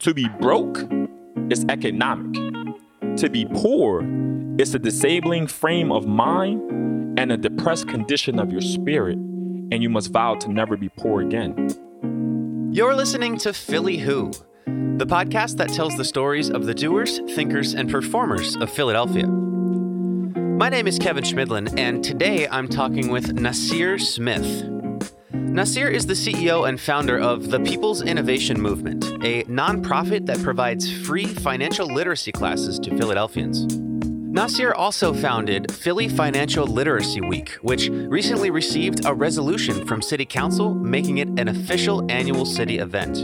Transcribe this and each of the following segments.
To be broke is economic. To be poor is a disabling frame of mind and a depressed condition of your spirit, and you must vow to never be poor again. You're listening to Philly Who, the podcast that tells the stories of the doers, thinkers, and performers of Philadelphia. My name is Kevin Schmidlin, and today I'm talking with Nasir Smith. Nasir is the CEO and founder of the People's Innovation Movement, a nonprofit that provides free financial literacy classes to Philadelphians. Nasir also founded Philly Financial Literacy Week, which recently received a resolution from City Council making it an official annual city event.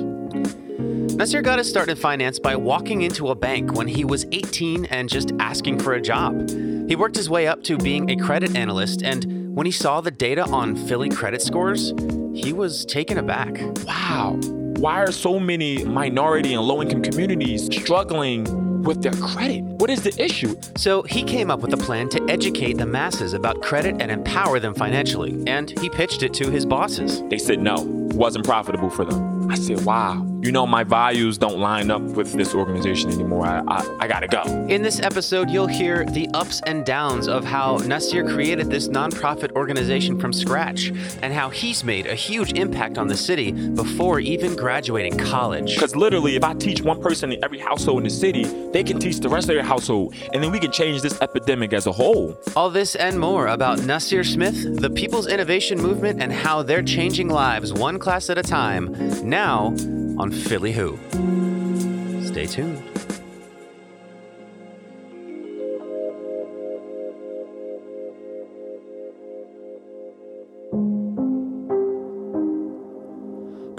Nasir got his start in finance by walking into a bank when he was 18 and just asking for a job. He worked his way up to being a credit analyst, and when he saw the data on Philly credit scores, he was taken aback. Wow, why are so many minority and low income communities struggling with their credit? What is the issue? So he came up with a plan to educate the masses about credit and empower them financially, and he pitched it to his bosses. They said no, wasn't profitable for them. I said, wow, you know, my values don't line up with this organization anymore. I, I, I gotta go. In this episode, you'll hear the ups and downs of how Nasir created this nonprofit organization from scratch and how he's made a huge impact on the city before even graduating college. Because literally, if I teach one person in every household in the city, they can teach the rest of their household, and then we can change this epidemic as a whole. All this and more about Nasir Smith, the People's Innovation Movement, and how they're changing lives one class at a time. Now, on Philly Who. Stay tuned.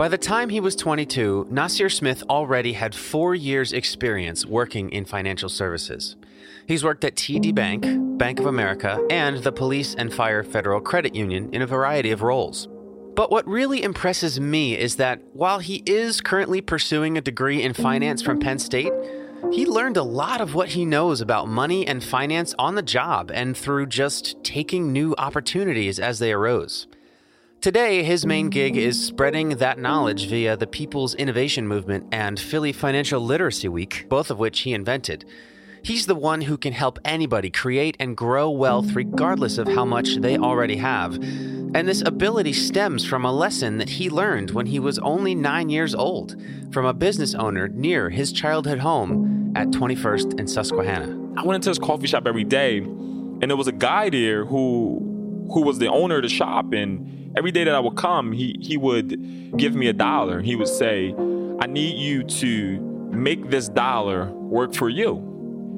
By the time he was 22, Nasir Smith already had four years' experience working in financial services. He's worked at TD Bank, Bank of America, and the Police and Fire Federal Credit Union in a variety of roles. But what really impresses me is that while he is currently pursuing a degree in finance from Penn State, he learned a lot of what he knows about money and finance on the job and through just taking new opportunities as they arose. Today, his main gig is spreading that knowledge via the People's Innovation Movement and Philly Financial Literacy Week, both of which he invented. He's the one who can help anybody create and grow wealth regardless of how much they already have. And this ability stems from a lesson that he learned when he was only nine years old from a business owner near his childhood home at 21st and Susquehanna. I went into his coffee shop every day, and there was a guy there who who was the owner of the shop. And every day that I would come, he he would give me a dollar. He would say, "I need you to make this dollar work for you."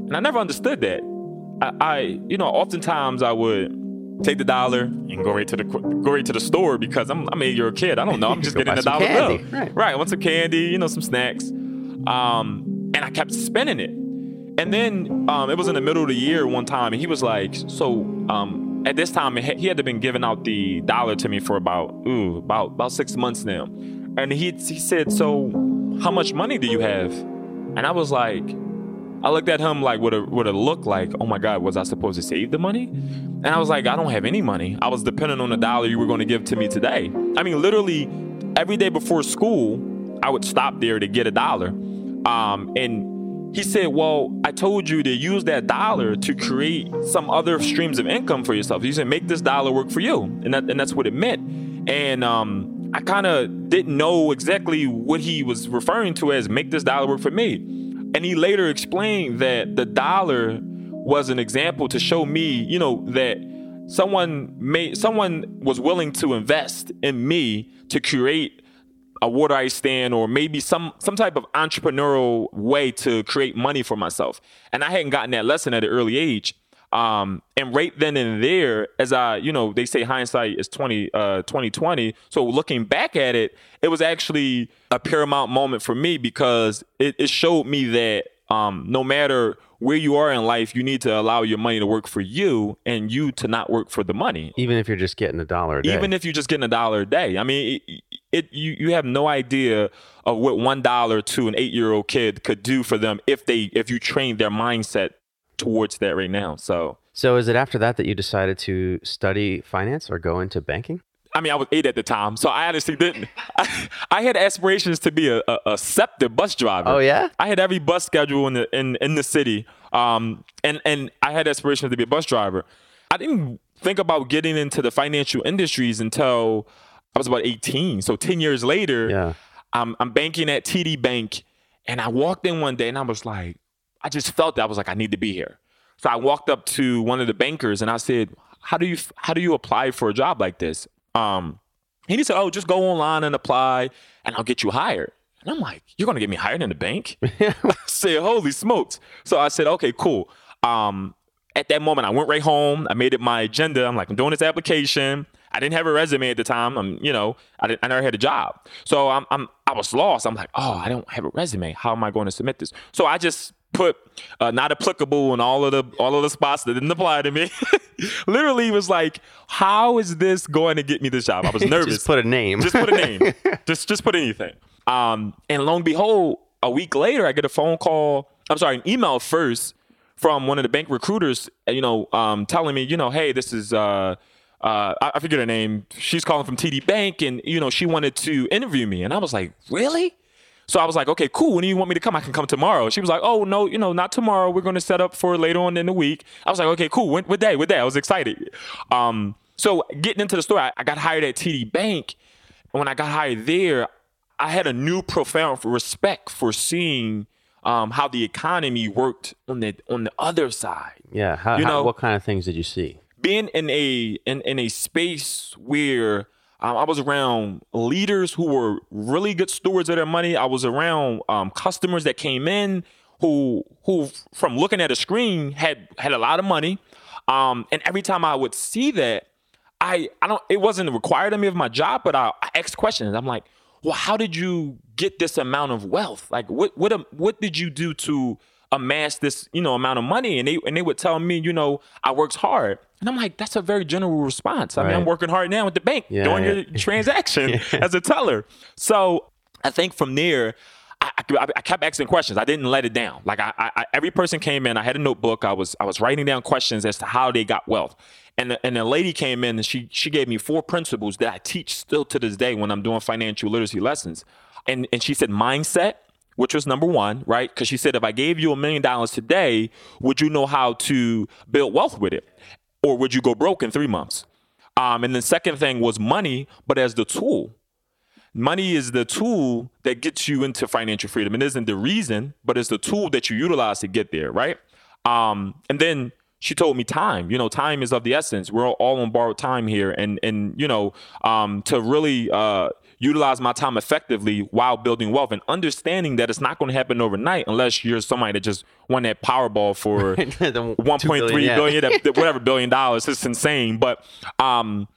And I never understood that. I, I, you know, oftentimes I would take the dollar and go right to the go right to the store because I'm I'm a year kid. I don't know. I'm just getting a dollar candy. bill. Right. right. I want some candy, you know, some snacks. Um, and I kept spending it. And then um, it was in the middle of the year one time, and he was like, "So um, at this time, he had to been giving out the dollar to me for about ooh about about six months now." And he he said, "So how much money do you have?" And I was like, I looked at him like with a with a look like, oh my God, was I supposed to save the money? And I was like, I don't have any money. I was dependent on the dollar you were going to give to me today. I mean, literally every day before school, I would stop there to get a dollar. Um, and he said, Well, I told you to use that dollar to create some other streams of income for yourself. He said, Make this dollar work for you. And that and that's what it meant. And um, I kind of didn't know exactly what he was referring to as make this dollar work for me. And he later explained that the dollar was an example to show me, you know, that someone made someone was willing to invest in me to create a water ice stand or maybe some some type of entrepreneurial way to create money for myself. And I hadn't gotten that lesson at an early age. Um, and right then and there, as I, you know, they say hindsight is 20, uh, 2020. So looking back at it, it was actually a paramount moment for me because it, it showed me that um, no matter where you are in life, you need to allow your money to work for you and you to not work for the money. Even if you're just getting a dollar a day. Even if you're just getting a dollar a day. I mean, it, it you, you have no idea of what one dollar to an eight year old kid could do for them if they if you train their mindset towards that right now. So So is it after that that you decided to study finance or go into banking? I mean, I was eight at the time, so I honestly didn't. I, I had aspirations to be a, a, a SEPTA bus driver. Oh yeah. I had every bus schedule in the in, in the city, um, and and I had aspirations to be a bus driver. I didn't think about getting into the financial industries until I was about 18. So 10 years later, Yeah. I'm, I'm banking at TD Bank, and I walked in one day and I was like, I just felt that I was like, I need to be here. So I walked up to one of the bankers and I said, How do you how do you apply for a job like this? Um, and he said, Oh, just go online and apply, and I'll get you hired. And I'm like, You're gonna get me hired in the bank? I said, Holy smokes! So I said, Okay, cool. Um, at that moment, I went right home. I made it my agenda. I'm like, I'm doing this application. I didn't have a resume at the time. I'm, you know, I, didn't, I never had a job. So I'm, I'm, I was lost. I'm like, oh, I don't have a resume. How am I going to submit this? So I just put uh, not applicable in all of the all of the spots that didn't apply to me. Literally, was like, how is this going to get me this job? I was nervous. Just put a name. Just put a name. just just put anything. Um, and lo and behold, a week later, I get a phone call. I'm sorry, an email first from one of the bank recruiters. You know, um, telling me, you know, hey, this is. Uh, uh, I, I forget her name. She's calling from TD Bank, and you know, she wanted to interview me, and I was like, really? So I was like, okay, cool. When do you want me to come? I can come tomorrow. She was like, oh no, you know, not tomorrow. We're going to set up for later on in the week. I was like, okay, cool. When, what day? What day? I was excited. Um, so getting into the story, I, I got hired at TD Bank. And when I got hired there, I had a new profound respect for seeing um, how the economy worked on the on the other side. yeah. How, You how- know- what kind of things did you see? Being in a in, in a space where um, I was around leaders who were really good stewards of their money. I was around um, customers that came in who who from looking at a screen had had a lot of money. Um, and every time I would see that, I I don't it wasn't required of me of my job, but I, I asked questions. I'm like, well, how did you get this amount of wealth? Like, what what what did you do to amass this you know amount of money? And they and they would tell me, you know, I worked hard. And I'm like, that's a very general response. I mean, I'm working hard now at the bank Yeah, doing yeah. your transaction as a teller. So I think from there, I, I, I kept asking questions. I didn't let it down. Like I, I, I- every person came in, I had a notebook. I was, I was writing down questions as to how they got wealth. And the, and a lady came in and she, she gave me four principles that I teach still to this day when I'm doing financial literacy lessons. And, and she said mindset, which was number one, right? Because she said, if I gave you a million dollars today, would you know how to build wealth with it? Or would you go broke in three months? Um, and the second thing was money, but as the tool. Money is the tool that gets you into financial freedom. It isn't the reason, but it's the tool that you utilize to get there, right? Um, and then she told me time. You know, time is of the essence. We're all on borrowed time here, and and you know, um, to really uh, utilize my time effectively while building wealth and understanding that it's not going to happen overnight unless you're somebody that just won that Powerball for The one two point three yeah. billion, that- that whatever billion dollars. It's insane, but um,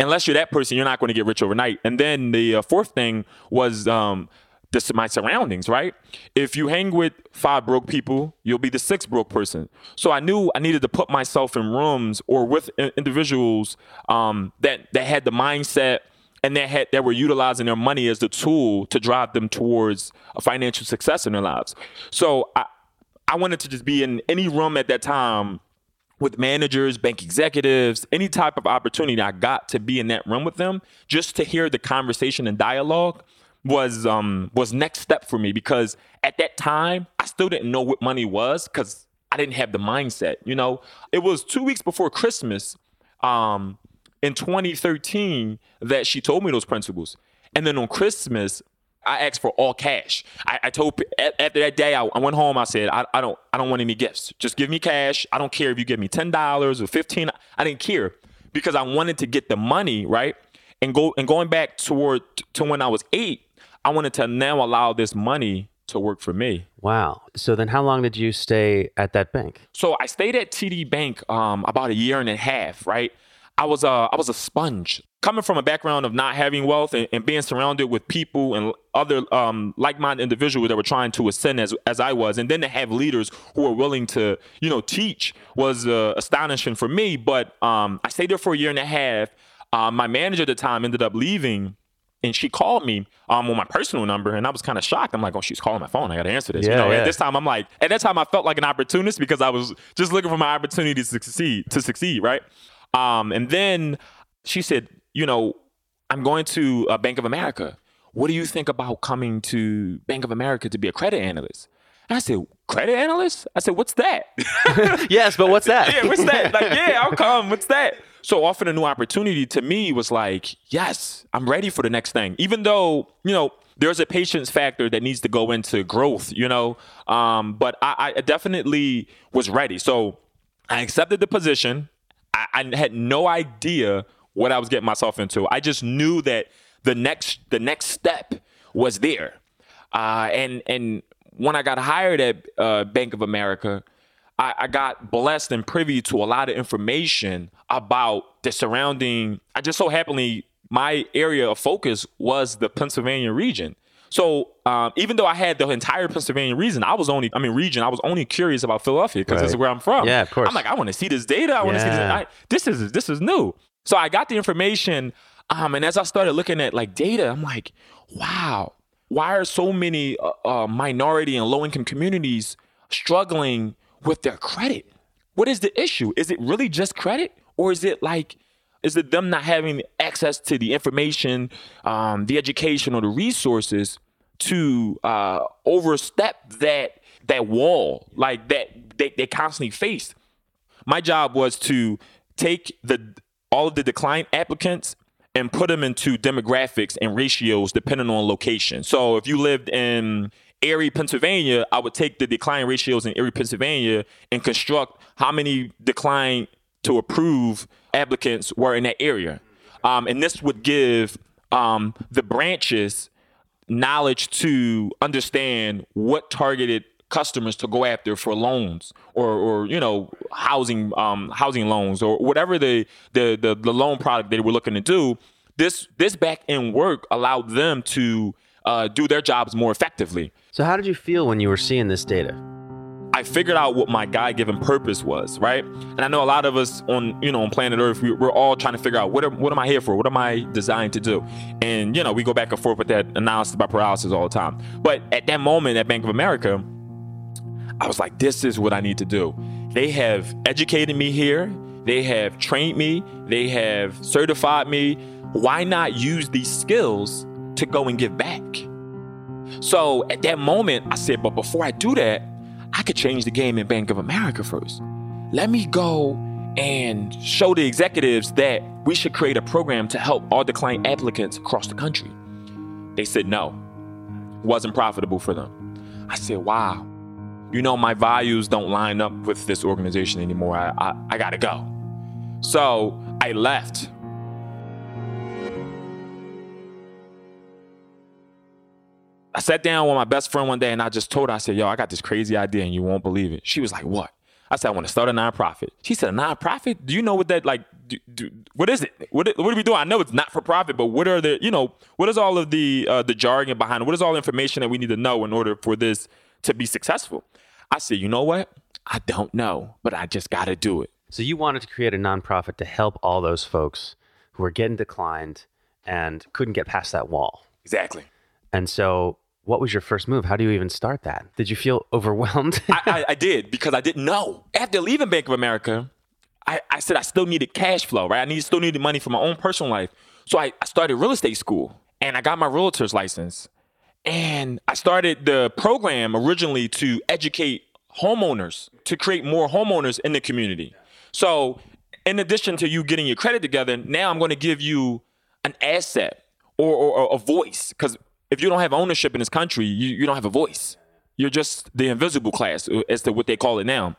unless you're that person, you're not going to get rich overnight. And then the uh, fourth thing was um, this my surroundings, right? If you hang with five broke people, you'll be the sixth broke person. So I knew I needed to put myself in rooms or with i- individuals um, that that had the mindset and that had that were utilizing their money as the tool to drive them towards a financial success in their lives. So I I wanted to just be in any room at that time with managers, bank executives, any type of opportunity I got to be in that room with them, just to hear the conversation and dialogue was um was next step for me because at that time I still didn't know what money was because I didn't have the mindset. You know, it was two weeks before Christmas, um, in 2013 that she told me those principles, and then on Christmas I asked for all cash. I, I told after that day, I, I went home. I said, I, I don't, I don't want any gifts. Just give me cash. I don't care if you give me ten dollars or fifteen. I didn't care because I wanted to get the money right and go and going back toward to when I was eight. I wanted to now allow this money to work for me. Wow. So then, how long did you stay at that bank? So I stayed at TD Bank um, about a year and a half, right? I was a I was a sponge coming from a background of not having wealth and, and being surrounded with people and other um, like-minded individuals that were trying to ascend as as I was, and then to have leaders who were willing to you know teach was uh, astonishing for me. But um, I stayed there for a year and a half. Uh, my manager at the time ended up leaving. And she called me um, on my personal number, and I was kind of shocked. I'm like, "Oh, she's calling my phone. I got to answer this." you know, yeah. at this time, I'm like, at that time, I felt like an opportunist because I was just looking for my opportunity to succeed, to succeed, right? Um, and then she said, you know, I'm going to uh, Bank of America. What do you think about coming to Bank of America to be a credit analyst? And I said, credit analyst? I said, what's that? yes, but what's that? yeah, what's that? Like, yeah, I'll come. What's that? So offering a new opportunity to me was like, yes, I'm ready for the next thing. Even though, you know, there's a patience factor that needs to go into growth, you know. Um, but I, I definitely was ready. So I accepted the position. I, I had no idea what I was getting myself into. I just knew that the next the next step was there. Uh, and and when I got hired at uh, Bank of America, I, I, got blessed and privy to a lot of information about the surrounding. I just so happily my area of focus was the Pennsylvania region. So um, even though I had the entire Pennsylvania region, I was only, I mean, region, I was only curious about Philadelphia because right. this is where I'm from. Yeah, of course. I'm like, I want to see this data. I want to yeah. see this. I, this is this is new. So I got the information, um, and as I started looking at like data, I'm like, wow, why are so many uh, uh, minority and low income communities struggling with their credit? What is the issue? Is it really just credit, or is it like is it them not having access to the information, um, the education, or the resources to uh, overstep that that wall like that they, they constantly faced. My job was to take the all of the declined applicants and put them into demographics and ratios depending on location. So if you lived in Erie, Pennsylvania, I would take the decline ratios in Erie, Pennsylvania and construct how many decline to approve applicants were in that area. Um, and this would give um, the branches knowledge to understand what targeted customers to go after for loans or, or you know housing um, housing loans or whatever the, the the the loan product they were looking to do. This this back end work allowed them to uh, do their jobs more effectively. So how did you feel when you were seeing this data? I figured out what my God-given purpose was, right? And I know a lot of us on, you know, on planet Earth, we, are all trying to figure out what, are, what am I here for? What am I designed to do? And you know, we go back and forth with that analysis by paralysis all the time. But at that moment at Bank of America, I was like, this is what I need to do. They have educated me here. They have trained me. They have certified me. Why not use these skills to go and give back? So at that moment, I said, but before I do that, I could change the game in Bank of America first. Let me go and show the executives that we should create a program to help all client applicants across the country. They said no, wasn't profitable for them. I said, wow, you know, my values don't line up with this organization anymore. I, I, I gotta go. So I left. I sat down with my best friend one day and I just told her, I said, yo, I got this crazy idea and you won't believe it. She was like, what? I said, I want to start a nonprofit. She said, a nonprofit? Do you know what that, like, do, do, what is it? What, what are we doing? I know it's not for profit, but what are the, you know, what is all of the, uh, the jargon behind it? What is all the information that we need to know in order for this to be successful? I said, you know what? I don't know, but I just got to do it. So you wanted to create a nonprofit to help all those folks who were getting declined and couldn't get past that wall. Exactly. And so what was your first move? How do you even start that? Did you feel overwhelmed? I, I, I, did because I didn't know. After leaving Bank of America, I, I said I still needed cash flow, right? I need, still needed money for my own personal life. So I, I started real estate school and I got my realtor's license. And I started the program originally to educate homeowners, to create more homeowners in the community. So, in addition to you getting your credit together, now I'm going to give you an asset or, or, or a voice. Because if you don't have ownership in this country, you, you don't have a voice. You're just the invisible class, uh, as to what they call it now.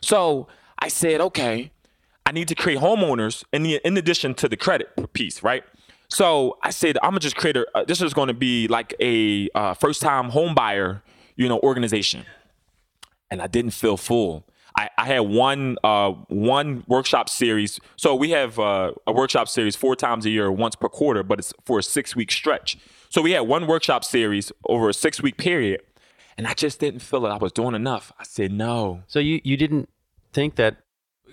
So I said, okay, I need to create homeowners in, the, in addition to the credit piece, right? So I said, I'm gonna just create a. Uh, this is to be like a uh, first time home buyer, you know, organization. And I didn't feel full. I, I had one uh, one workshop series. So we have uh, a workshop series four times a year, once per quarter, but it's for a six week stretch. So we had one workshop series over a six week period, and I just didn't feel that I was doing enough. I said no. So you you didn't think that?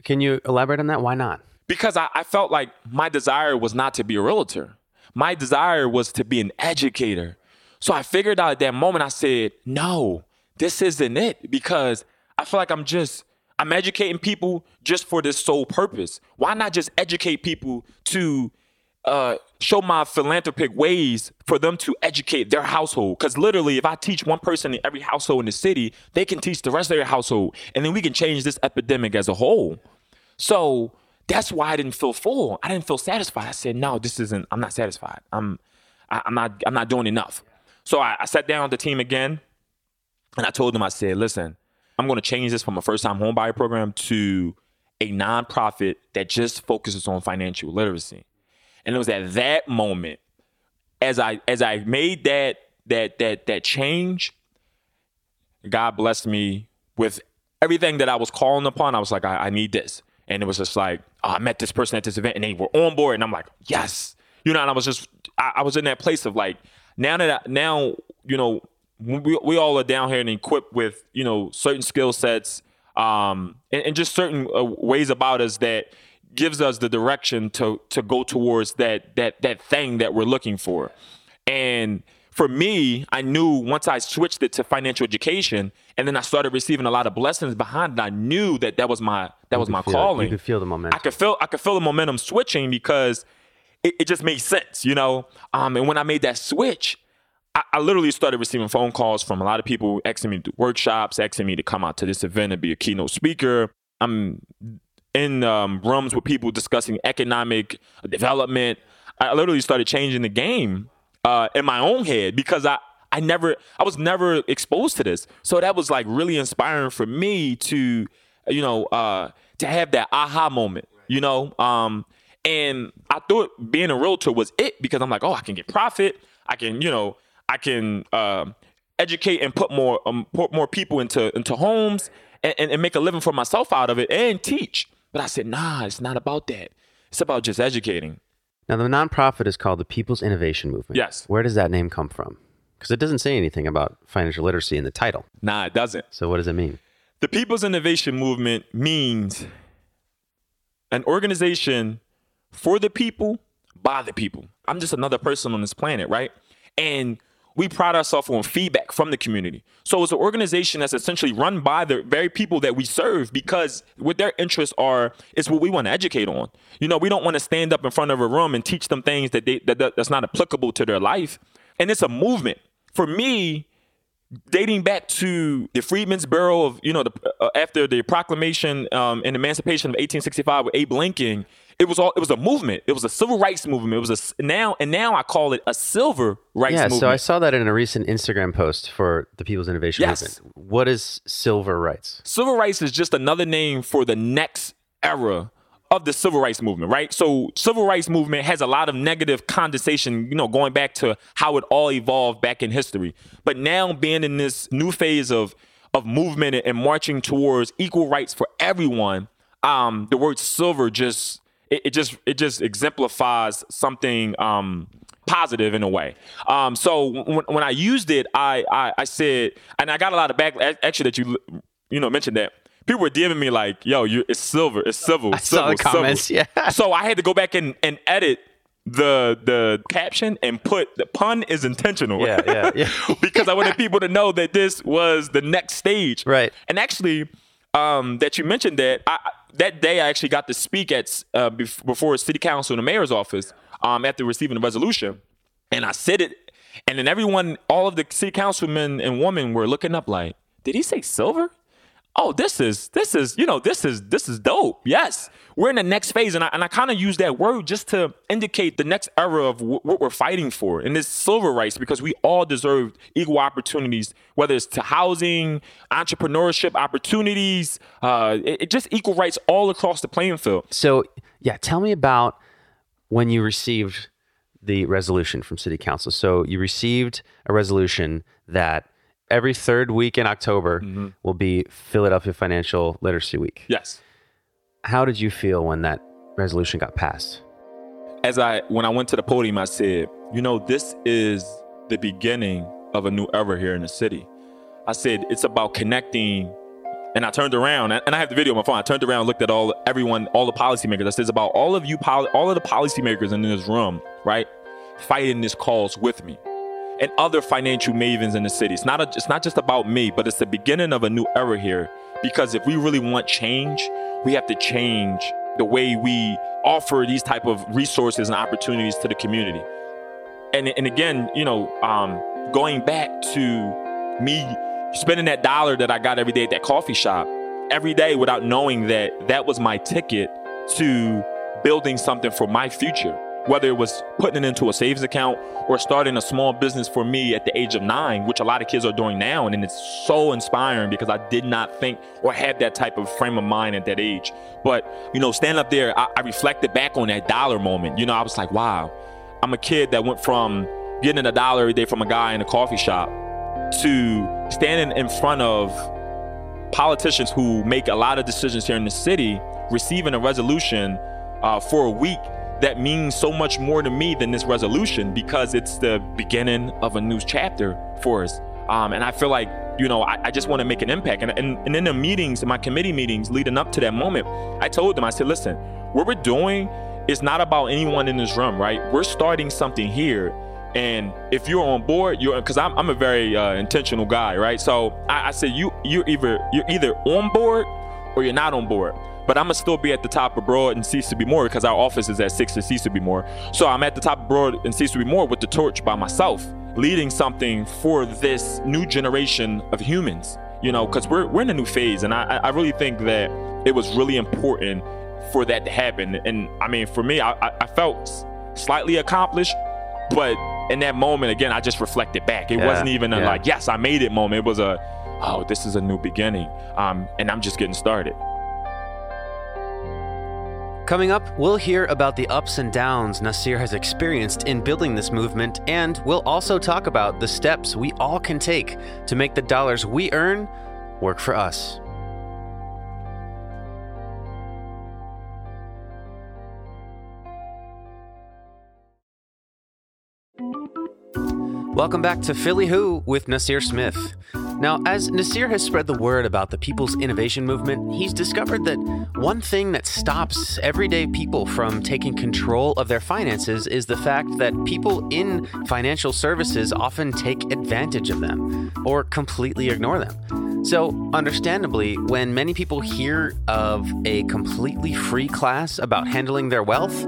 Can you elaborate on that? Why not? because I, I felt like my desire was not to be a realtor. My desire was to be an educator. So I figured out at that moment, I said, no, this isn't it because I feel like I'm just, I'm educating people just for this sole purpose. Why not just educate people to uh, show my philanthropic ways for them to educate their household. Because literally, if I teach one person in every household in the city, they can teach the rest of their household, and then we can change this epidemic as a whole. So that's why I didn't feel full. I didn't feel satisfied. I said, no, this isn't. I'm not satisfied. I'm, I, I'm not. I'm not doing enough. So I, I sat down with the team again, and I told them, I said, listen, I'm going to change this from a first-time homebuyer program to a nonprofit that just focuses on financial literacy. And it was at that moment, as I as I made that that that that change, God blessed me with everything that I was calling upon. I was like, I, I need this. And it was just like, oh, I met this person at this event and they were on board. And I'm like, yes. You know, and I was just, I, I was in that place of like, now that I, now, you know, we, we all are down here and equipped with, you know, certain skill sets um, and, and just certain uh, ways about us that gives us the direction to to go towards that that that thing that we're looking for. And for me, I knew once I switched it to financial education, and then I started receiving a lot of blessings behind it. I knew that that was my that was my calling. You could feel the momentum. I could feel I could feel the momentum switching because it, it just made sense, you know. Um, and when I made that switch, I, I, literally started receiving phone calls from a lot of people asking me to do workshops, asking me to come out to this event and be a keynote speaker. I'm in um, rooms with people discussing economic development. I literally started changing the game uh, in my own head because I I never I was never exposed to this. So that was like really inspiring for me to you know uh, to have that aha moment. You know, um, and I thought being a realtor was it because I'm like, oh, I can get profit. I can you know I can uh, educate and put more um, put more people into into homes and, and make a living for myself out of it and teach. But I said, nah, it's not about that. It's about just educating. Now, the nonprofit is called the People's Innovation Movement. Yes. Where does that name come from? Because it doesn't say anything about financial literacy in the title. Nah, it doesn't. So, what does it mean? The People's Innovation Movement means an organization for the people, by the people. I'm just another person on this planet, right? And we pride ourselves on feedback from the community. So it's an organization that's essentially run by the very people that we serve because what their interests are is what we want to educate on. You know, we don't want to stand up in front of a room and teach them things that they that, that's not applicable to their life. And it's a movement. For me, dating back to the Freedmen's Bureau of, you know, the, uh, after the proclamation um, and emancipation of 1865 with Abe Lincoln, it was all it was a movement. It was a civil rights movement. It was a now and now I call it a silver rights yeah, movement. so I saw that in a recent Instagram post for the People's Innovation Yes. Movement. What is silver rights? civil rights is just another name for the next era of the civil rights movement, right? So civil rights movement has a lot of negative condensation, you know, going back to how it all evolved back in history. But now being in this new phase of of movement and marching towards equal rights for everyone, um, the word silver just it, it just it just exemplifies something um positive in a way. Um, so when, when I used it, I, I I said, and I got a lot of back. Actually, that you you know mentioned that people were DMing me like, "Yo, you it's silver, it's civil." I saw the comments, civil." yeah. So I had to go back and, and edit the the caption and put the pun is intentional. Yeah, yeah, yeah. because I wanted people to know that this was the next stage. Right. And actually, um, that you mentioned that I, that day I actually got to speak at uh, bef- before city council and the mayor's office um, after receiving the resolution, and I said it, and then everyone, all of the city councilmen and women were looking up like, did he say silver? Oh, this is this is you know this is this is dope. Yes, we're in the next phase, and I and I kind of use that word just to indicate the next era of w- what we're fighting for, and this civil rights because we all deserve equal opportunities, whether it's to housing, entrepreneurship opportunities, uh, it, it just equal rights all across the playing field. So, yeah, tell me about when you received the resolution from City Council. So, you received a resolution that every third week in October Mm-hmm. will be Philadelphia Financial Literacy Week. Yes. How did you feel when that resolution got passed? as I when I went to the podium, I said, you know, this is the beginning of a new era here in the city. I said it's about connecting, and I turned around and I have the video on my phone. I turned around, looked at all everyone, all the policymakers. I said it's about all of you, all of the policymakers in this room, right, fighting this cause with me. And other financial mavens in the city. It's not a, it's not just about me, but it's the beginning of a new era here. Because if we really want change, we have to change the way we offer these type of resources and opportunities to the community. And and again, you know, um, going back to me spending that dollar that I got every day at that coffee shop every day without knowing that that was my ticket to building something for my future whether it was putting it into a savings account or starting a small business for me at the age of nine, which a lot of kids are doing now. And it's so inspiring because I did not think or have that type of frame of mind at that age. But, you know, stand up there, I, I reflected back on that dollar moment. You know, I was like, wow, I'm a kid that went from getting a dollar every day from a guy in a coffee shop to standing in front of politicians who make a lot of decisions here in the city, receiving a resolution uh, for a week that means so much more to me than this resolution because it's the beginning of a new chapter for us. Um, and I feel like, you know, I, I just want to make an impact. And, and, and in the meetings, in my committee meetings leading up to that moment, I told them, I said, listen, what we're doing is not about anyone in this room, right? We're starting something here. And if you're on board, you're because I'm, I'm a very uh, intentional guy, right? So I, I said you you're either you're either on board or you're not on board but I'm gonna still be at the top of Broad and Cecil B. Moore because our office is at six and Cecil B. Moore. So I'm at the top of Broad and Cecil B. Moore with the torch by myself, leading something for this new generation of humans. You know, because we're we're in a new phase, and I I really think that it was really important for that to happen. And I mean, for me, I I felt slightly accomplished, but in that moment, again, I just reflected back. It yeah, wasn't even a yeah. like, yes, I made it moment. It was a, oh, this is a new beginning, um, and I'm just getting started. Coming up, we'll hear about the ups and downs Nasir has experienced in building this movement, and we'll also talk about the steps we all can take to make the dollars we earn work for us. Welcome back to Philly Who with Nasir Smith. Now, as Nasir has spread the word about the People's Innovation Movement, he's discovered that one thing that stops everyday people from taking control of their finances is the fact that people in financial services often take advantage of them or completely ignore them. So, understandably, when many people hear of a completely free class about handling their wealth,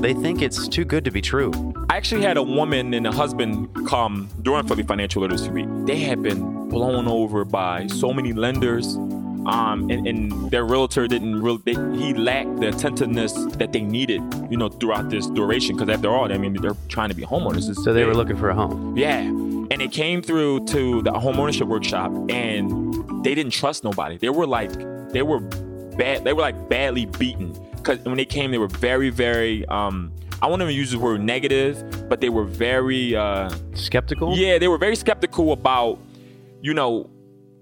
they think it's too good to be true. I actually had a woman and a husband come during Philly Financial Literacy Week. They had been blown over by so many lenders, um, and, and, their realtor didn't really, they, he lacked the attentiveness that they needed, you know, throughout this duration. Because after all, I mean, they're trying to be homeowners. So they, were looking for a home. Yeah. And it came through to the home ownership workshop, and they didn't trust nobody. They were like, they were bad, they were like badly beaten. Because when they came, they were very, very, um, I won't even use the word negative, but they were very uh, skeptical. Yeah, they were very skeptical about, you know,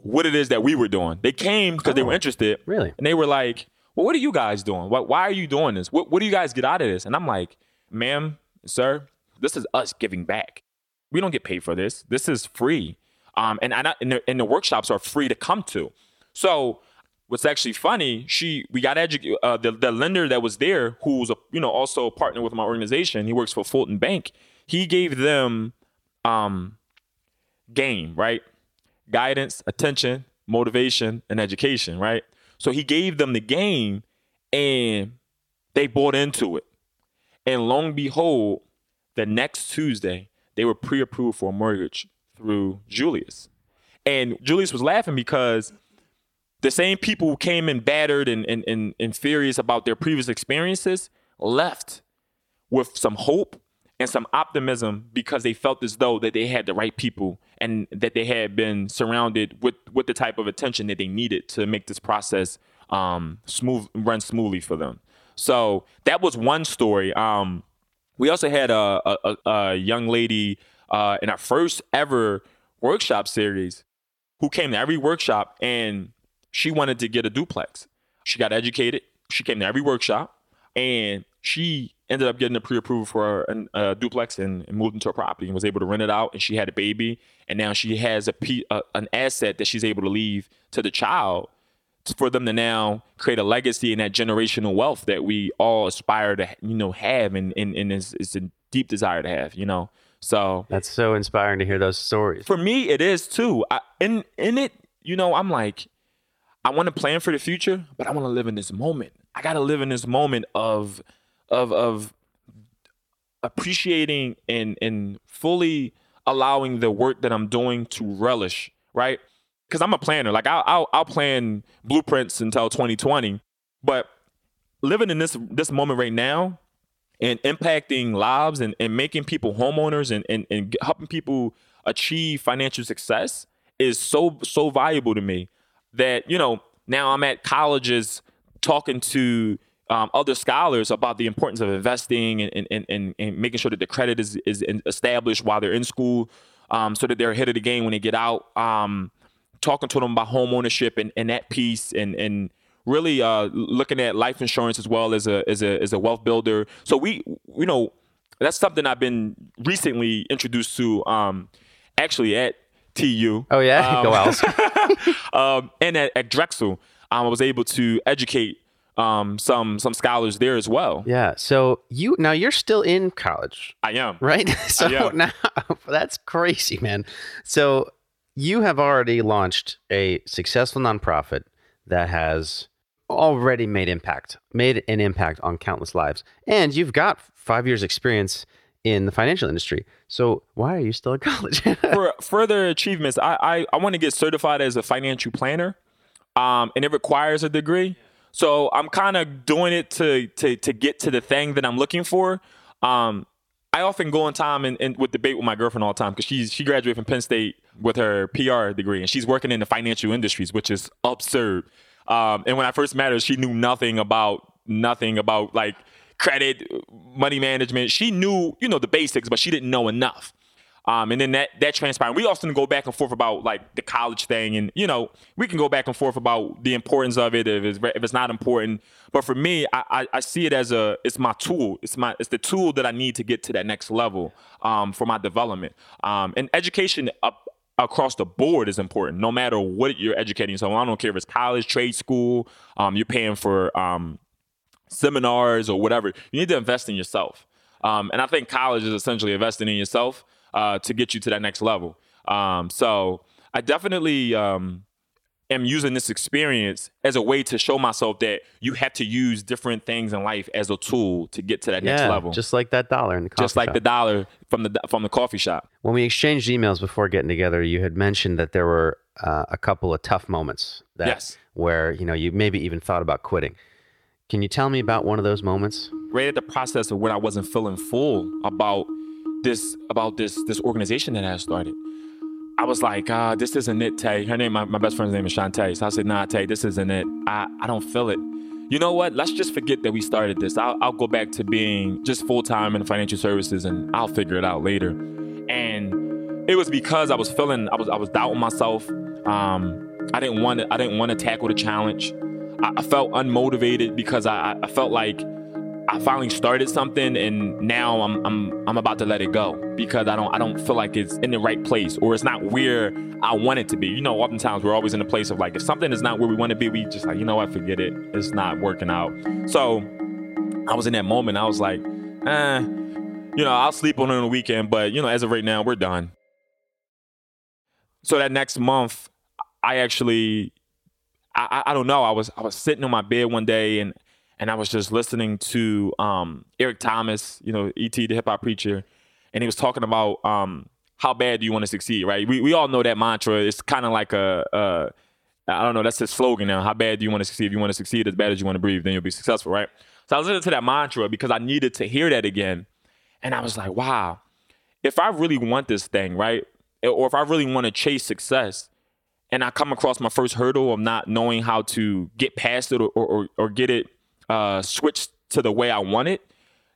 what it is that we were doing. They came because oh, they were oh, interested. Really? And they were like, well, what are you guys doing? Why, why are you doing this? What, what do you guys get out of this? And I'm like, ma'am, sir, this is us giving back. We don't get paid for this. This is free. Um, and, and, and, the, and the workshops are free to come to. So what's actually funny, she we got educated. Uh, the the lender that was there, who was a you know also a partner with my organization. He works for Fulton Bank. He gave them um game right, guidance, attention, motivation, and education. Right. So he gave them the game, and they bought into it. And long behold, the next Tuesday they were pre-approved for a mortgage through Julius. And Julius was laughing because the same people who came in battered and, and, and, and furious about their previous experiences left with some hope and some optimism because they felt as though that they had the right people and that they had been surrounded with with the type of attention that they needed to make this process um, smooth run smoothly for them. So that was one story. Um, we also had a, a, a young lady uh, in our first ever workshop series who came to every workshop and she wanted to get a duplex. She got educated. She came to every workshop, and she ended up getting a pre-approval for a, a duplex and, and, moved into a property and was able to rent it out. And she had a baby, and now she has a, a an asset that she's able to leave to the child for them to now create a legacy and that generational wealth that we all aspire to you know have and and, and is, is a deep desire to have you know so that's so inspiring to hear those stories for me it is too I, in in it you know i'm like I want to plan for the future, but I want to live in this moment. I got to live in this moment of of of appreciating and and fully allowing the work that I'm doing to relish, right? Because I'm a planner. Like I'll, I'll I'll plan blueprints until 2020, but living in this this moment right now and impacting lives and, and making people homeowners and, and, and helping people achieve financial success is so so valuable to me that you know now I'm at colleges talking to um, other scholars about the importance of investing and, and, and, and making sure that the credit is, is established while they're in school um, so that they're ahead of the game when they get out. Um, talking to them about home ownership and, and that piece and, and really uh, looking at life insurance as well as a, as a, as a wealth builder. So we, you know, that's something I've been recently introduced to um, actually at TU. Oh yeah, um, go Owls. um, and at, at Drexel, um, I was able to educate um, some some scholars there as well. Yeah. So you now you're still in college. I am. Right. So am. now that's crazy, man. So you have already launched a successful nonprofit that has already made impact, made an impact on countless lives, and you've got five years experience in the financial industry. So why are you still at college? For further achievements, I I, I want to get certified as a financial planner, um, and it requires a degree. So I'm kind of doing it to to to get to the thing that I'm looking for. Um, I often go on time and, and with debate with my girlfriend all the time because she's she graduated from Penn State with her PR degree and she's working in the financial industries, which is absurd. Um, and when I first met her, she knew nothing about nothing about like credit, money management. She knew you know the basics, but she didn't know enough. Um, and then that that transpired. We often go back and forth about like the college thing, and you know we can go back and forth about the importance of it if it's if it's not important. But for me, I, I, I see it as a it's my tool. It's my it's the tool that I need to get to that next level um, for my development. Um, and education up across the board is important, no matter what you're educating. So I don't care if it's college, trade school, um, you're paying for um, seminars or whatever. You need to invest in yourself. Um, and I think college is essentially investing in yourself uh, to get you to that next level. Um, so I definitely um, am using this experience as a way to show myself that you have to use different things in life as a tool to get to that yeah, next level. Just like that dollar in the coffee Just like shop. the dollar from the from the coffee shop. When we exchanged emails before getting together, you had mentioned that there were uh, a couple of tough moments that yes. where you know you maybe even thought about quitting. Can you tell me about one of those moments? Right at the process of when I wasn't feeling full about this about this this organization that I started. I was like, uh, this isn't it, Tay. Her name, my, my best friend's name is Shantae. So I said, nah, Tay, this isn't it. I, I don't feel it. You know what? Let's just forget that we started this. I'll, I'll go back to being just full time in financial services and I'll figure it out later. And it was because I was feeling, I was, I was doubting myself. Um, I didn't want to, I didn't want to tackle the challenge. I, felt unmotivated because I, I felt like I finally started something and now I'm I'm I'm about to let it go because I don't I don't feel like it's in the right place or it's not where I want it to be. You know, oftentimes we're always in a place of like if something is not where we want to be, we just like, you know what, forget it. It's not working out. So I was in that moment, I was like, eh, you know, I'll sleep on it on the weekend, but you know, as of right now, we're done. So that next month, I actually I, I don't know. I was I was sitting on my bed one day and and I was just listening to um, Eric Thomas, you know, ET, the hip hop preacher, and he was talking about um, how bad do you want to succeed, right? We, we all know that mantra. It's kind of like a, a, I don't know, that's his slogan now. How bad do you want to succeed? If you want to succeed as bad as you want to breathe, then you'll be successful, right? So I was listening to that mantra because I needed to hear that again. And I was like, wow, if I really want this thing, right? Or if I really want to chase success, and I come across my first hurdle of not knowing how to get past it or, or, or get it uh, switch to the way I want it,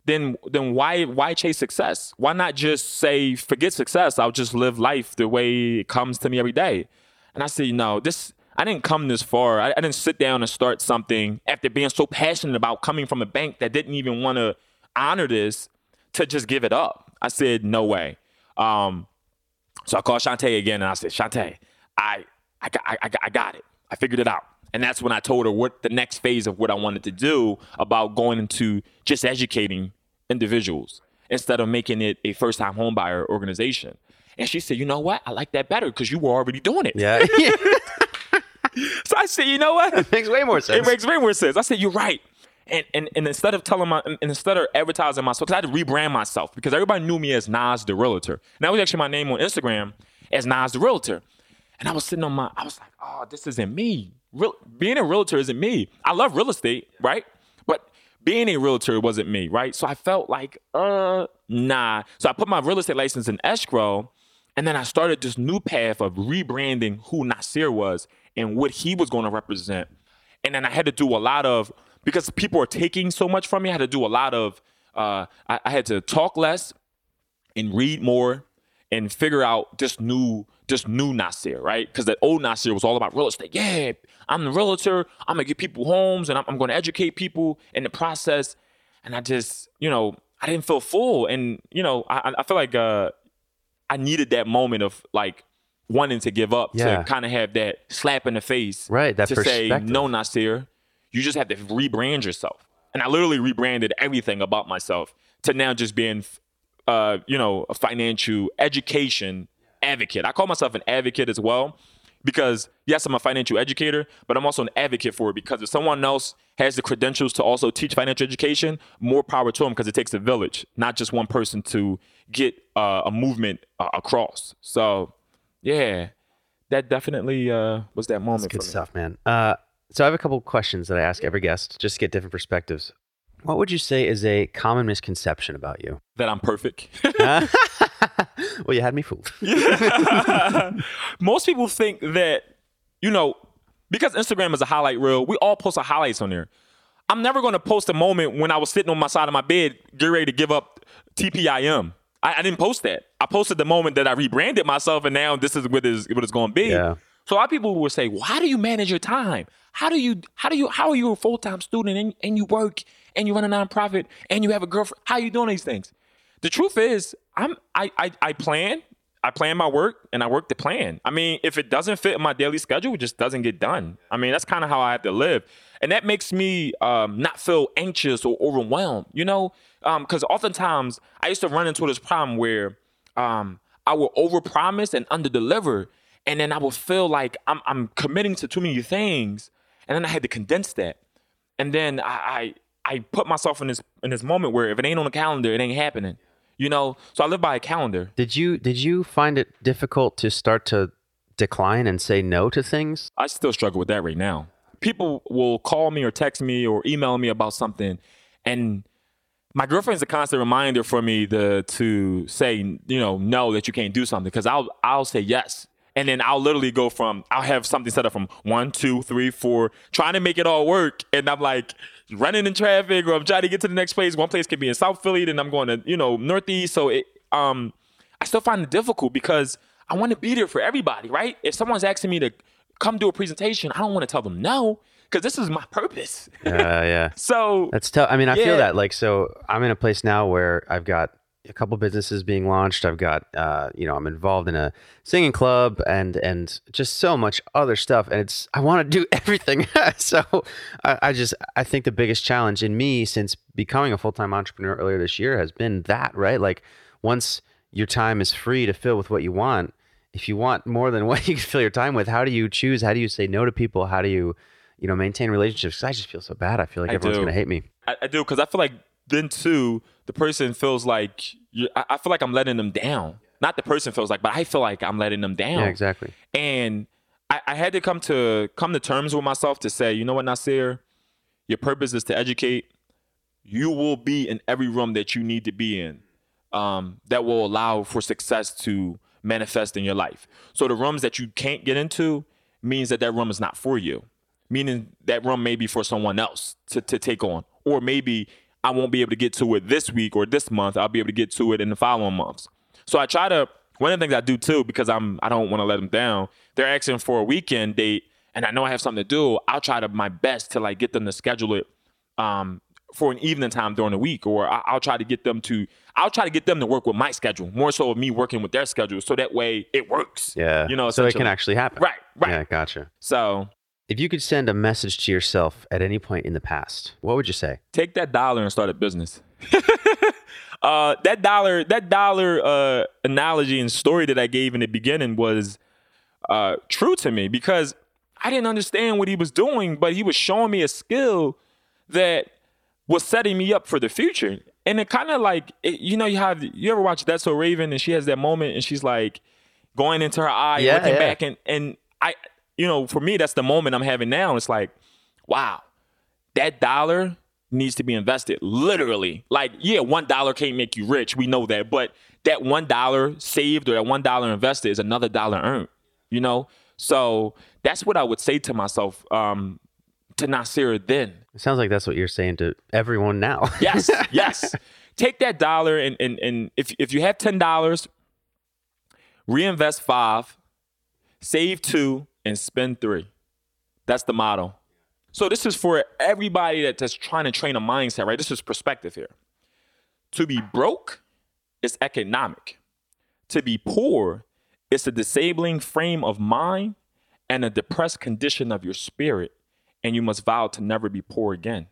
then then why why chase success? Why not just say forget success? I'll just live life the way it comes to me every day. And I said, you know, this I didn't come this far. I, I didn't sit down and start something after being so passionate about coming from a bank that didn't even want to honor this to just give it up. I said, no way. Um, so I called Shantae again and I said, Shantae, I I, I, I, I got it. I figured it out. And that's when I told her what the next phase of what I wanted to do about going into just educating individuals instead of making it a first time homebuyer organization. And she said, you know what? I like that better because you were already doing it. Yeah. so I said, you know what? It makes way more sense. It makes way more sense. I said, you're right. And, and, and instead of telling my, and instead of advertising myself, because I had to rebrand myself because everybody knew me as Nas the Realtor. And that was actually my name on Instagram as Nas the Realtor. And I was sitting on my, I was like, oh, this isn't me. Real, being a realtor isn't me. I love real estate, right? But being a realtor wasn't me, right? So I felt like, uh, nah. So I put my real estate license in escrow, and then I started this new path of rebranding who Nasir was and what he was going to represent. And then I had to do a lot of because people are taking so much from me. I had to do a lot of. Uh, I, I had to talk less and read more and figure out this new this new Nasir, right? Because the old Nasir was all about real estate. Yeah, I'm the realtor. I'm gonna get people homes, and I'm, I'm gonna educate people in the process. And I just, you know, I didn't feel full, and you know, I, I feel like uh, I needed that moment of like wanting to give up Yeah. to kind of have that slap in the face, Right, that to say no, Nasir, you just have to rebrand yourself. And I literally rebranded everything about myself to now just being, uh, you know, a financial education advocate. I call myself an advocate as well because yes, I'm a financial educator, but I'm also an advocate for it because if someone else has the credentials to also teach financial education, more power to them because it takes a village, not just one person to get uh, a movement uh, across. So, yeah, that definitely uh, was that moment That's Good stuff, man. Uh, so I have a couple questions that I ask every guest just to get different perspectives. What would you say is a common misconception about you? That I'm perfect. well, you had me fooled. Most people think that, you know, because Instagram is a highlight reel, we all post our highlights on there. I'm never going to post a moment when I was sitting on my side of my bed, getting ready to give up TPIM. I, I didn't post that. I posted the moment that I rebranded myself, and now this is what is what it's going to be. Yeah. So a lot of people will say, "Well, how do you manage your time? How do you how do you how are you a full time student and, and you work and you run a nonprofit and you have a girlfriend? How you doing these things?" The truth is, I'm I I, I plan. I plan my work and I work the plan. I mean, if it doesn't fit in my daily schedule, it just doesn't get done. I mean, that's kind of how I have to live. And that makes me um, not feel anxious or overwhelmed, you know? Because oftentimes I used to run into this problem where um, I will overpromise and underdeliver. And then I will feel like I'm, I'm committing to too many things. And then I had to condense that. And then I, I put myself in this, in this moment where if it ain't on the calendar, it ain't happening. You know, so I live by a calendar. Did you did you find it difficult to start to decline and say no to things? I still struggle with that right now. People will call me or text me or email me about something, and my girlfriend's a constant reminder for me to to say, you know, no, that you can't do something because I'll I'll say yes, and then I'll literally go from I'll have something set up from one, two, three, four, trying to make it all work, and I'm like running in traffic or I'm trying to get to the next place. One place could be in South Philly, then I'm going to you know Northeast, so it um I still find it difficult because I want to be there for everybody, right? If someone's asking me to come do a presentation, I don't want to tell them no because this is my purpose. Yeah, yeah. so That's tough. I mean, I Yeah. feel that. Like, so I'm in a place now where I've got a couple businesses being launched. I've got, uh, you know, I'm involved in a singing club and and just so much other stuff. And it's I want to do everything. so I, I just I think the biggest challenge in me since becoming a full time entrepreneur earlier this year has been that right. Like once your time is free to fill with what you want. If you want more than what you can fill your time with, how do you choose? How do you say no to people? How do you, you know, maintain relationships? 'Cause I just feel so bad. I feel like I everyone's do. gonna hate me. I, I do because I feel like then too the person feels like I feel like I'm letting them down. Not the person feels like, but I feel like I'm letting them down. Yeah, exactly. And I, I had to come to come to terms with myself to say, you know what, Nasir, your purpose is to educate. You will be in every room that you need to be in. Um, that will allow for success to manifest in your life. So the rooms that you can't get into means that that room is not for you. Meaning that room may be for someone else to, to take on. Or maybe I won't be able to get to it this week or this month. I'll be able to get to it in the following months. So I try to one of the things I do too, because I'm I don't want to let them down. They're asking for a weekend date, and I know I have something to do. I'll try to my best to like get them to schedule it um, for an evening time during the week, or I, I'll try to get them to I'll try to get them to work with my schedule more so of me working with their schedule, so that way it works. Yeah. you know, so it can actually happen. Right, right. Yeah, gotcha. So If you could send a message to yourself at any point in the past, what would you say? take that dollar and start a business. uh, that dollar, that dollar uh, analogy and story that I gave in the beginning was uh, true to me because I didn't understand what he was doing, but he was showing me a skill that was setting me up for the future. And it kind of like, it, you know, you have, you ever watch That's So Raven and she has that moment and she's like going into her eye, Yeah, looking yeah. back. And, and I, you know, for me, that's the moment I'm having now. It's like, wow, that dollar needs to be invested literally. Like, yeah, one dollar can't make you rich. We know that. But that one dollar saved or that one dollar invested is another dollar earned, you know? So that's what I would say to myself, um, to Nasir then. It sounds like that's what you're saying to everyone now. Yes, yes. Take that dollar and and and if if you have ten dollars, reinvest five, save two, and spend three. That's the motto. So this is for everybody that, that's trying to train a mindset, right? This is perspective here. To be broke is economic. To be poor is a disabling frame of mind and a depressed condition of your spirit. And you must vow to never be poor again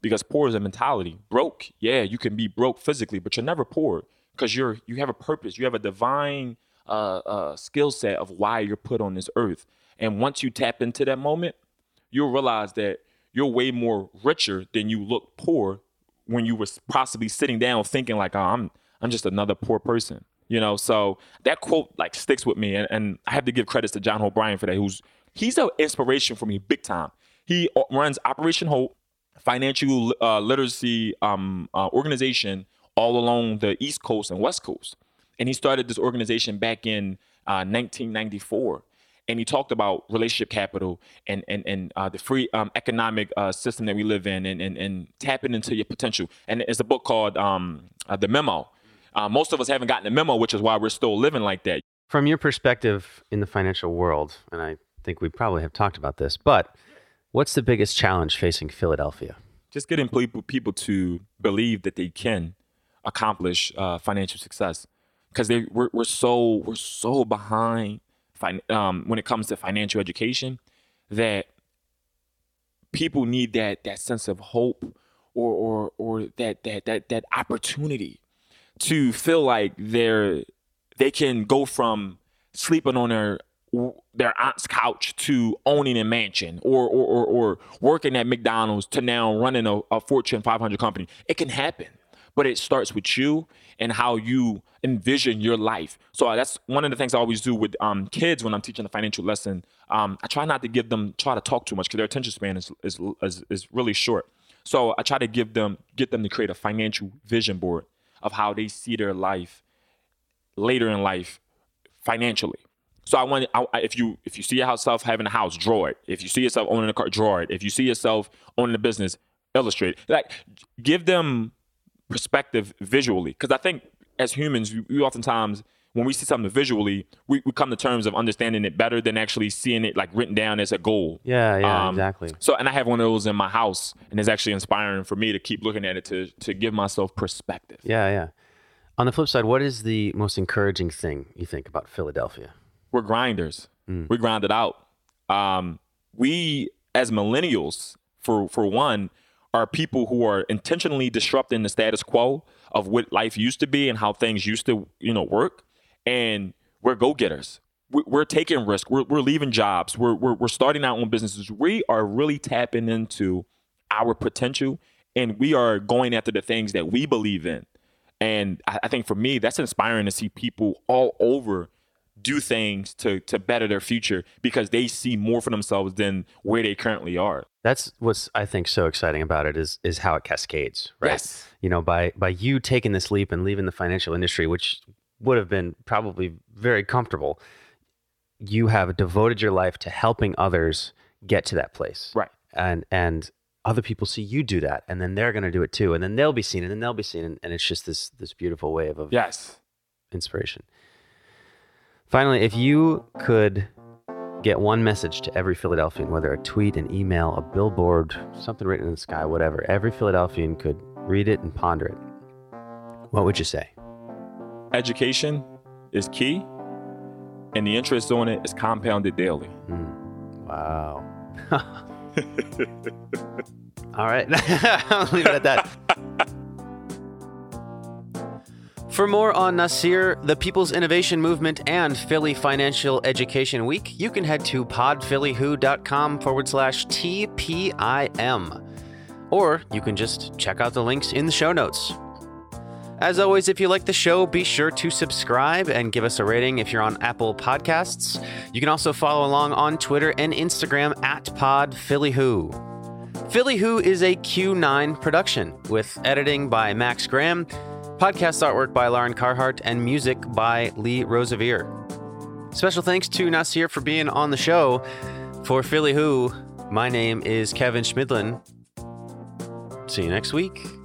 because poor is a mentality. Broke, yeah, you can be broke physically, but you're never poor because you're you have a purpose. You have a divine uh, uh, skill set of why you're put on this earth. And once you tap into that moment, you'll realize that you're way more richer than you look poor when you were possibly sitting down thinking like, oh, I'm I'm just another poor person. You know, so that quote like sticks with me, and, and I have to give credits to John Hope Bryant for that. Who's he's an inspiration for me big time. He uh, runs Operation Hope, financial uh, literacy um, uh, organization all along the East Coast and West Coast. And he started this organization back in uh, 1994. And he talked about relationship capital and and and uh, the free um, economic uh, system that we live in, and, and and tapping into your potential. And it's a book called um, uh, The Memo. Uh, most of us haven't gotten the memo, which is why we're still living like that. From your perspective in the financial world, and I think we probably have talked about this, but what's the biggest challenge facing Philadelphia? just getting people people to believe that they can accomplish uh, financial success because they we're, we're so we're so behind um, when it comes to financial education that people need that that sense of hope or or or that that that that opportunity to feel like they're they can go from sleeping on their their aunt's couch to owning a mansion or or, or, or working at McDonald's to now running a, a Fortune 500 company. It can happen, but it starts with you and how you envision your life. So that's one of the things I always do with um, kids when I'm teaching a financial lesson. Um, I try not to give them try to talk too much because their attention span is, is is is really short. So I try to give them get them to create a financial vision board of how they see their life later in life financially. So I want I, if you if you see yourself having a house, draw it. If you see yourself owning a car, draw it. If you see yourself owning a business, illustrate. Like give them perspective visually, because I think as humans, we, we oftentimes when we see something visually, we, we come to terms of understanding it better than actually seeing it like written down as a goal. Yeah, yeah, Um, exactly. So, and I have one of those in my house, and it's actually inspiring for me to keep looking at it to to give myself perspective. Yeah, yeah. On the flip side, what is the most encouraging thing you think about Philadelphia? we're grinders. We grind it out. Um, we as millennials, for for one, are people who are intentionally disrupting the status quo of what life used to be and how things used to, you know, work. And we're go getters. We're, taking risk. We're, we're leaving jobs. We're, we're we're starting our own businesses. We are really tapping into our potential, and we are going after the things that we believe in. And I think for me, that's inspiring to see people all over do things to to better their future because they see more for themselves than where they currently are. That's what's I think so exciting about it is is how it cascades, right? Yes. You know, by by you taking this leap and leaving the financial industry, which would have been probably very comfortable, you have devoted your life to helping others get to that place. Right. And and other people see you do that and then they're going to do it too and then they'll be seen and then they'll be seen and, and it's just this this beautiful wave of Yes. inspiration. Finally, if you could get one message to every Philadelphian, whether a tweet, an email, a billboard, something written in the sky, whatever, every Philadelphian could read it and ponder it, what would you say? Education is key, and the interest on it is compounded daily. Hmm. Wow. All right. I'll leave it at that. For more on Nasir, the People's Innovation Movement, and Philly Financial Education Week, you can head to podphillywho.com forward slash TPIM. or you can just check out the links in the show notes. As always, if you like the show, be sure to subscribe and give us a rating if you're on Apple Podcasts. You can also follow along on Twitter and Instagram at PodPhillyWho. Philly Who is a Q9 production with editing by Max Graham, podcast artwork by Lauren Carhart, and music by Lee Rosevere. Special thanks to Nasir for being on the show. For Philly Who, my name is Kevin Schmidlin. See you next week.